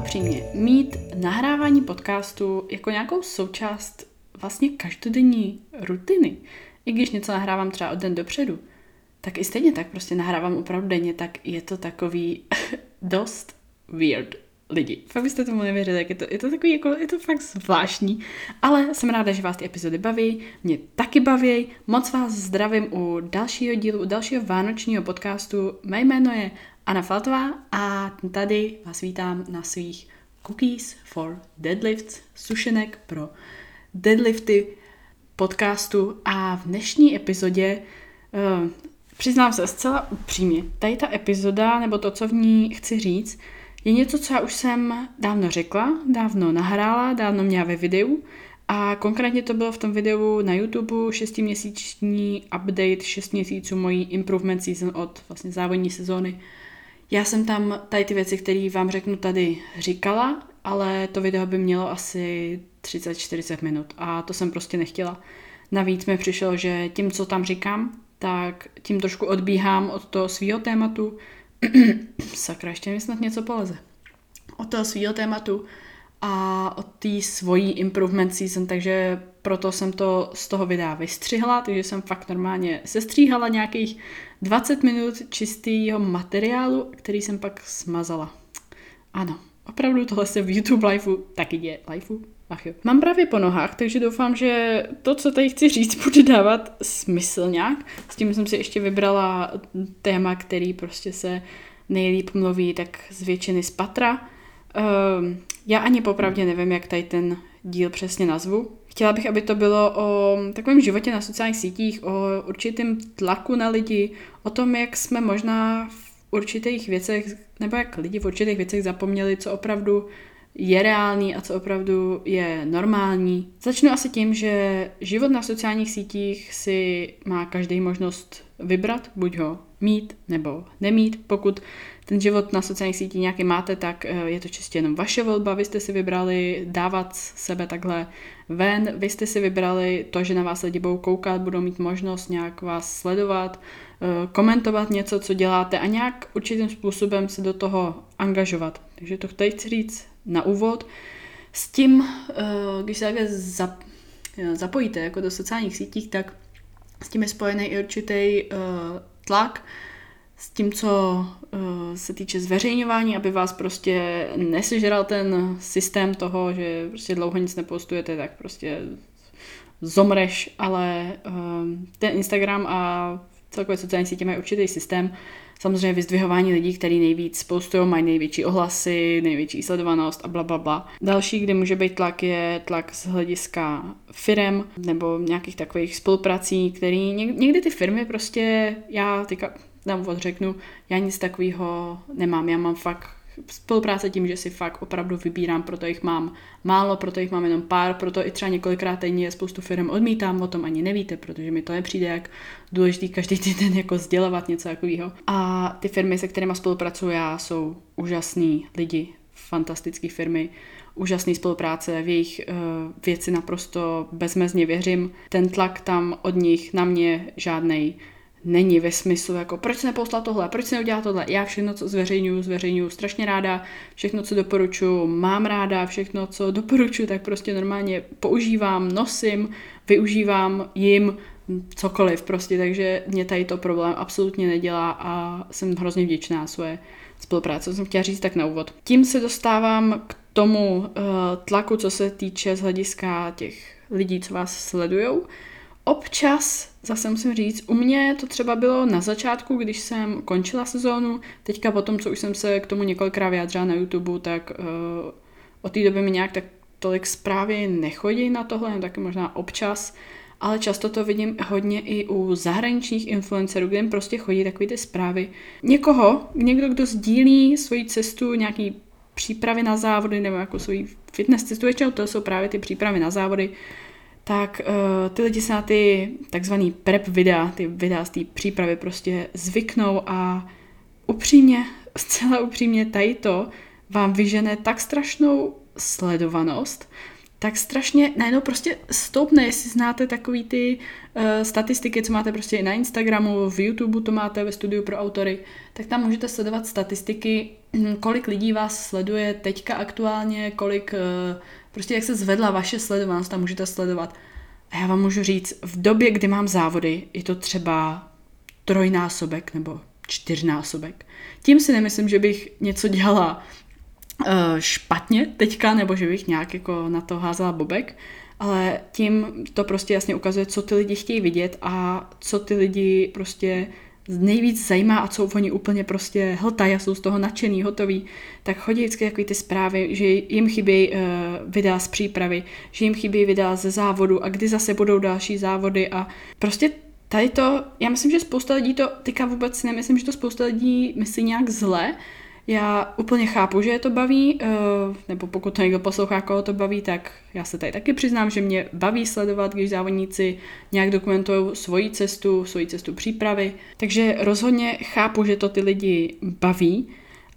upřímně, mít nahrávání podcastu jako nějakou součást vlastně každodenní rutiny, i když něco nahrávám třeba o den dopředu, tak i stejně tak prostě nahrávám opravdu denně, tak je to takový dost weird lidi. Fakt byste tomu nevěřili, jak je to, je to takový, jako, je to fakt zvláštní, ale jsem ráda, že vás ty epizody baví, mě taky baví, moc vás zdravím u dalšího dílu, u dalšího vánočního podcastu. Mé jméno je Anna Faltová a tady vás vítám na svých Cookies for Deadlifts, sušenek pro deadlifty podcastu a v dnešní epizodě uh, přiznám se zcela upřímně, tady ta epizoda, nebo to, co v ní chci říct, je něco, co já už jsem dávno řekla, dávno nahrála, dávno měla ve videu a konkrétně to bylo v tom videu na YouTube šestiměsíční update, 6 měsíců mojí improvement season od vlastně závodní sezóny. Já jsem tam tady ty věci, které vám řeknu tady říkala, ale to video by mělo asi 30-40 minut a to jsem prostě nechtěla. Navíc mi přišlo, že tím, co tam říkám, tak tím trošku odbíhám od toho svého tématu, sakra, ještě mi snad něco poleze. Od toho svého tématu a od té svojí improvement season, takže proto jsem to z toho videa vystřihla, takže jsem fakt normálně sestříhala nějakých 20 minut čistého materiálu, který jsem pak smazala. Ano, opravdu tohle se v YouTube liveu taky děje. Liveu? Ach jo. Mám právě po nohách, takže doufám, že to, co tady chci říct, bude dávat smysl nějak. S tím jsem si ještě vybrala téma, který prostě se nejlíp mluví, tak z většiny z patra. Um, já ani popravdě nevím, jak tady ten díl přesně nazvu. Chtěla bych, aby to bylo o takovém životě na sociálních sítích, o určitém tlaku na lidi, o tom, jak jsme možná v určitých věcech, nebo jak lidi v určitých věcech zapomněli, co opravdu je reálný a co opravdu je normální. Začnu asi tím, že život na sociálních sítích si má každý možnost vybrat, buď ho mít nebo nemít. Pokud ten život na sociálních sítích nějaký máte, tak eh, je to čistě jenom vaše volba. Vy jste si vybrali dávat sebe takhle ven, vy jste si vybrali to, že na vás lidi budou koukat, budou mít možnost nějak vás sledovat, eh, komentovat něco, co děláte a nějak určitým způsobem se do toho angažovat. Takže to chci říct na úvod. S tím, eh, když se takhle zapojíte jako do sociálních sítích, tak s tím je spojený i určitý tlak, s tím, co uh, se týče zveřejňování, aby vás prostě nesežral ten systém toho, že prostě dlouho nic nepostujete, tak prostě zomreš, ale uh, ten Instagram a celkové sociální sítě mají určitý systém, samozřejmě vyzdvihování lidí, kteří nejvíc postují, mají největší ohlasy, největší sledovanost a bla, bla, bla. Další, kde může být tlak, je tlak z hlediska firem nebo nějakých takových spoluprací, který někdy ty firmy prostě, já teďka na úvod řeknu, já nic takového nemám, já mám fakt spolupráce tím, že si fakt opravdu vybírám, proto jich mám málo, proto jich mám jenom pár, proto i třeba několikrát týdně spoustu firm odmítám, o tom ani nevíte, protože mi to nepřijde jak důležitý každý týden jako sdělovat něco takového. A ty firmy, se kterými spolupracuju já, jsou úžasní lidi, fantastické firmy, úžasné spolupráce, v jejich uh, věci naprosto bezmezně věřím. Ten tlak tam od nich na mě žádnej není ve smyslu, jako proč se neposlal tohle, proč se neudělá tohle. Já všechno, co zveřejňuji, zveřejňuji strašně ráda, všechno, co doporučuji, mám ráda, všechno, co doporučuji, tak prostě normálně používám, nosím, využívám jim cokoliv prostě, takže mě tady to problém absolutně nedělá a jsem hrozně vděčná svoje spolupráce, co jsem chtěla říct tak na úvod. Tím se dostávám k tomu uh, tlaku, co se týče z hlediska těch lidí, co vás sledujou. Občas, zase musím říct, u mě to třeba bylo na začátku, když jsem končila sezónu, teďka potom, co už jsem se k tomu několikrát vyjádřila na YouTube, tak uh, od té doby mi nějak tak tolik zprávy nechodí na tohle, taky možná občas, ale často to vidím hodně i u zahraničních influencerů, kde jim prostě chodí takové ty zprávy. Někoho, někdo, kdo sdílí svoji cestu, nějaký přípravy na závody nebo jako svoji fitness cestu, většinou to jsou právě ty přípravy na závody, tak uh, ty lidi se na ty takzvaný prep videa, ty videa z té přípravy prostě zvyknou a upřímně, zcela upřímně tady to vám vyžene tak strašnou sledovanost, tak strašně najednou prostě stoupne, jestli znáte takový ty uh, statistiky, co máte prostě i na Instagramu, v YouTube to máte ve studiu pro autory, tak tam můžete sledovat statistiky, hm, kolik lidí vás sleduje teďka aktuálně, kolik, uh, prostě jak se zvedla vaše sledovanost, tam můžete sledovat. A já vám můžu říct, v době, kdy mám závody, je to třeba trojnásobek nebo čtyřnásobek. Tím si nemyslím, že bych něco dělala špatně teďka, nebo že bych nějak jako na to házela bobek, ale tím to prostě jasně ukazuje, co ty lidi chtějí vidět a co ty lidi prostě nejvíc zajímá a co oni úplně prostě hltají a jsou z toho nadšený, hotoví, tak chodí vždycky takový ty zprávy, že jim chybí uh, videa z přípravy, že jim chybí videa ze závodu a kdy zase budou další závody a prostě tady to, já myslím, že spousta lidí to, teďka vůbec nemyslím, že to spousta lidí myslí nějak zle, já úplně chápu, že je to baví, eh, nebo pokud to někdo poslouchá, koho to baví, tak já se tady taky přiznám, že mě baví sledovat, když závodníci nějak dokumentují svoji cestu, svoji cestu přípravy. Takže rozhodně chápu, že to ty lidi baví,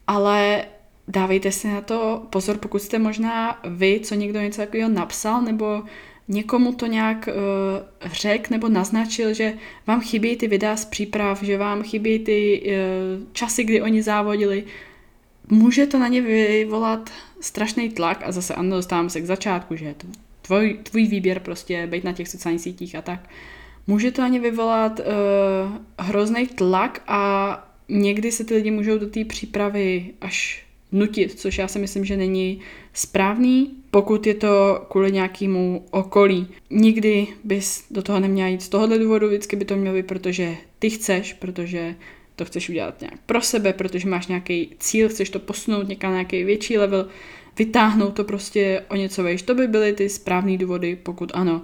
ale dávejte si na to pozor, pokud jste možná vy, co někdo něco takového napsal, nebo někomu to nějak uh, řekl nebo naznačil, že vám chybí ty videa z příprav, že vám chybí ty uh, časy, kdy oni závodili, může to na ně vyvolat strašný tlak a zase ano, dostávám se k začátku, že tvoj, tvůj výběr prostě být na těch sociálních sítích a tak. Může to na ně vyvolat uh, hrozný tlak a někdy se ty lidi můžou do té přípravy až nutit, což já si myslím, že není správný, pokud je to kvůli nějakému okolí. Nikdy bys do toho neměla jít z tohohle důvodu, vždycky by to mělo být, protože ty chceš, protože to chceš udělat nějak pro sebe, protože máš nějaký cíl, chceš to posunout někam na nějaký větší level, vytáhnout to prostě o něco vejš. To by byly ty správné důvody, pokud ano.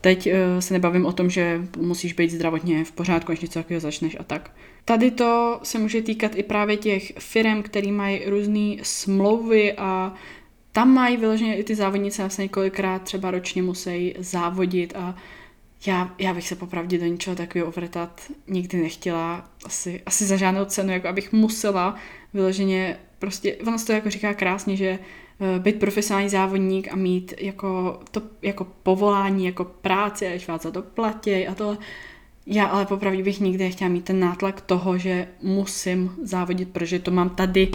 Teď uh, se nebavím o tom, že musíš být zdravotně v pořádku, až něco takového začneš a tak. Tady to se může týkat i právě těch firm, které mají různé smlouvy a tam mají vyloženě i ty závodnice vlastně několikrát třeba ročně musí závodit a já, já bych se popravdě do ničeho takového uvrtat nikdy nechtěla, asi, asi za žádnou cenu, jako abych musela vyloženě prostě, ono to jako říká krásně, že uh, být profesionální závodník a mít jako, to, jako povolání, jako práci, až vás za to platí a tohle, já ale popravdě bych nikdy nechtěla mít ten nátlak toho, že musím závodit, protože to mám tady,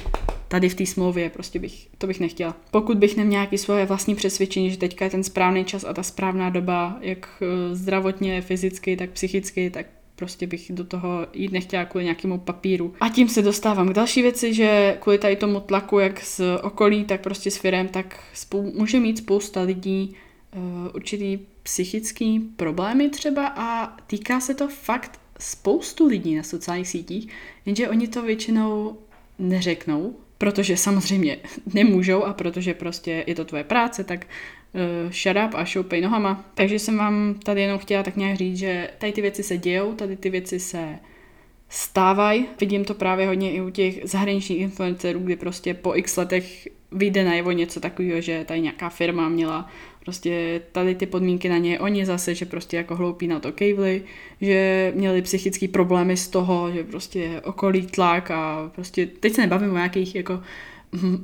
tady v té smlouvě, prostě bych, to bych nechtěla. Pokud bych neměla nějaký svoje vlastní přesvědčení, že teďka je ten správný čas a ta správná doba, jak eh, zdravotně, fyzicky, tak psychicky, tak prostě bych do toho jít nechtěla kvůli nějakému papíru. A tím se dostávám k další věci, že kvůli tady tomu tlaku, jak z okolí, tak prostě s firem, tak spou- může mít spousta lidí uh, určitý psychický problémy třeba a týká se to fakt spoustu lidí na sociálních sítích, jenže oni to většinou neřeknou, protože samozřejmě nemůžou a protože prostě je to tvoje práce, tak uh, shut up a šoupej nohama. Takže jsem vám tady jenom chtěla tak nějak říct, že tady ty věci se dějou, tady ty věci se stávají. Vidím to právě hodně i u těch zahraničních influencerů, kdy prostě po x letech vyjde najevo něco takového, že tady nějaká firma měla prostě tady ty podmínky na ně, oni zase, že prostě jako hloupí na to kejvly, že měli psychické problémy z toho, že prostě okolí tlak a prostě, teď se nebavím o nějakých jako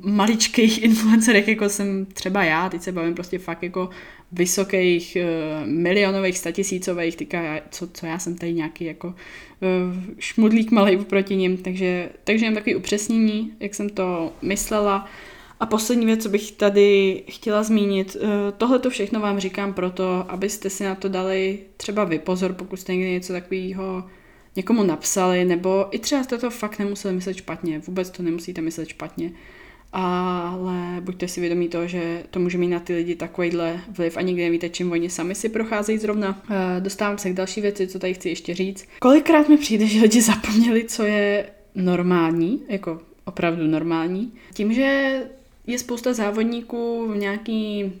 maličkých influencerech, jako jsem třeba já, teď se bavím prostě fakt jako vysokých, uh, milionových, statisícových, tyka, co, co já jsem tady nějaký jako uh, šmudlík malý proti ním, takže, takže jen takový upřesnění, jak jsem to myslela. A poslední věc, co bych tady chtěla zmínit, uh, tohle to všechno vám říkám proto, abyste si na to dali třeba vy pozor, pokud jste někdy něco takového někomu napsali, nebo i třeba jste to fakt nemuseli myslet špatně, vůbec to nemusíte myslet špatně ale buďte si vědomí toho, že to může mít na ty lidi takovýhle vliv a nikdy nevíte, čím oni sami si procházejí zrovna. Eh, dostávám se k další věci, co tady chci ještě říct. Kolikrát mi přijde, že lidi zapomněli, co je normální, jako opravdu normální. Tím, že je spousta závodníků v nějaký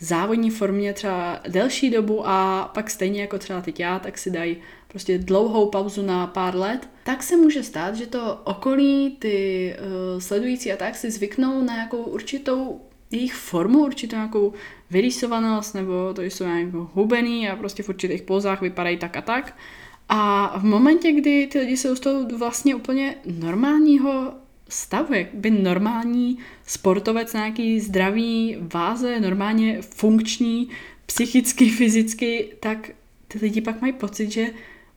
závodní formě třeba delší dobu a pak stejně jako třeba teď já, tak si dají prostě dlouhou pauzu na pár let, tak se může stát, že to okolí, ty uh, sledující a tak si zvyknou na nějakou určitou jejich formu, určitou nějakou vyrýsovanost, nebo to jsou nějak hubený a prostě v určitých pozách vypadají tak a tak. A v momentě, kdy ty lidi jsou z toho vlastně úplně normálního stavu, jak by normální sportovec na nějaký zdravý váze, normálně funkční, psychicky, fyzicky, tak ty lidi pak mají pocit, že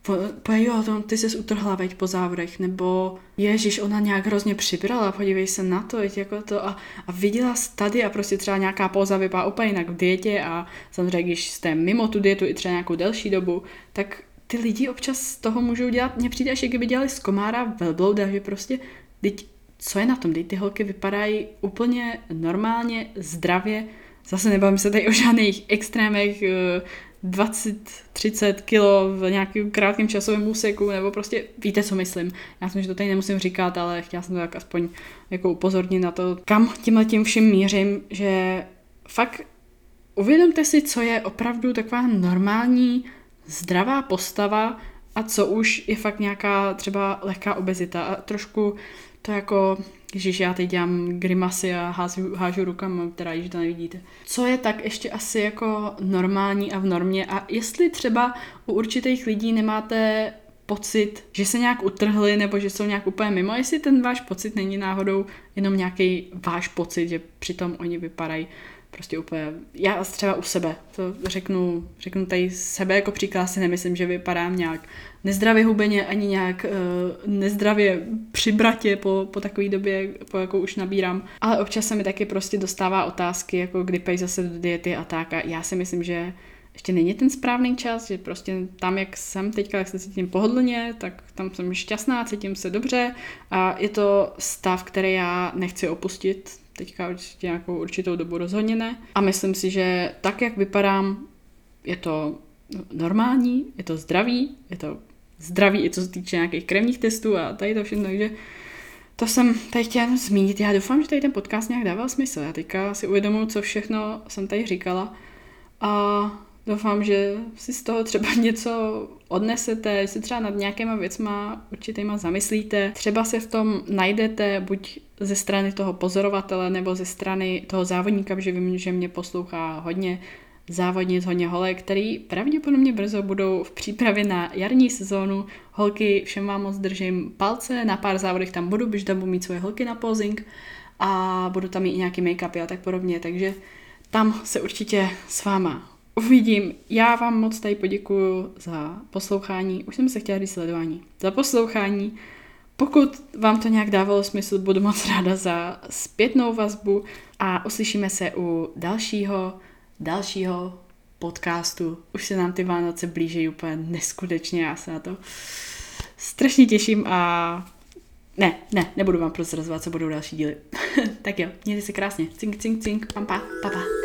po, jo, to, ty jsi utrhla veď po závodech, nebo ježiš, ona nějak hrozně přibrala, podívej se na to, veď jako to a, a viděla tady a prostě třeba nějaká póza vypadá úplně jinak v dietě a samozřejmě, když jste mimo tu dietu i třeba nějakou delší dobu, tak ty lidi občas z toho můžou dělat, mně přijde, že kdyby dělali z komára velblouda, že prostě, teď, co je na tom, teď ty holky vypadají úplně normálně, zdravě, zase nebavím se tady o žádných extrémech, 20-30 eh, kilo v nějakém krátkém časovém úseku, nebo prostě víte, co myslím. Já jsem, že to tady nemusím říkat, ale chtěla jsem to tak aspoň jako upozornit na to, kam tímhle tím vším mířím, že fakt uvědomte si, co je opravdu taková normální zdravá postava a co už je fakt nějaká třeba lehká obezita a trošku to jako, když já teď dělám grimasy a hážu, hážu rukama, teda již to nevidíte. Co je tak ještě asi jako normální a v normě a jestli třeba u určitých lidí nemáte pocit, že se nějak utrhli nebo že jsou nějak úplně mimo, jestli ten váš pocit není náhodou jenom nějaký váš pocit, že přitom oni vypadají prostě úplně, já třeba u sebe, to řeknu, řeknu tady sebe jako příklad, si nemyslím, že vypadám nějak nezdravě hubeně, ani nějak uh, nezdravě při bratě po, po takové době, po jakou už nabírám, ale občas se mi taky prostě dostává otázky, jako kdy pej zase do diety a tak. A já si myslím, že ještě není ten správný čas, že prostě tam, jak jsem teďka, jak se cítím pohodlně, tak tam jsem šťastná, cítím se dobře. A je to stav, který já nechci opustit, teďka určitě nějakou určitou dobu rozhodně ne. A myslím si, že tak, jak vypadám, je to normální, je to zdravý, je to zdravý i co se týče nějakých krevních testů a tady to všechno, takže to jsem tady chtěla zmínit. Já doufám, že tady ten podcast nějak dával smysl. Já teďka si uvědomuji, co všechno jsem tady říkala a doufám, že si z toho třeba něco odnesete, si třeba nad nějakýma věcma určitýma zamyslíte. Třeba se v tom najdete buď ze strany toho pozorovatele nebo ze strany toho závodníka, protože vím, že mě poslouchá hodně závodnic, hodně holek, který pravděpodobně brzo budou v přípravě na jarní sezónu. Holky, všem vám moc držím palce, na pár závodech tam budu, když tam budu mít svoje holky na posing a budu tam mít i nějaký make-up a tak podobně, takže tam se určitě s váma uvidím. Já vám moc tady poděkuju za poslouchání. Už jsem se chtěla říct sledování. Za poslouchání. Pokud vám to nějak dávalo smysl, budu moc ráda za zpětnou vazbu a uslyšíme se u dalšího, dalšího podcastu. Už se nám ty Vánoce blíží úplně neskutečně, já se na to strašně těším a ne, ne, nebudu vám prozrazovat, co budou další díly. tak jo, mějte se krásně. Cink, cink, cink, pam, pa, pa, pa.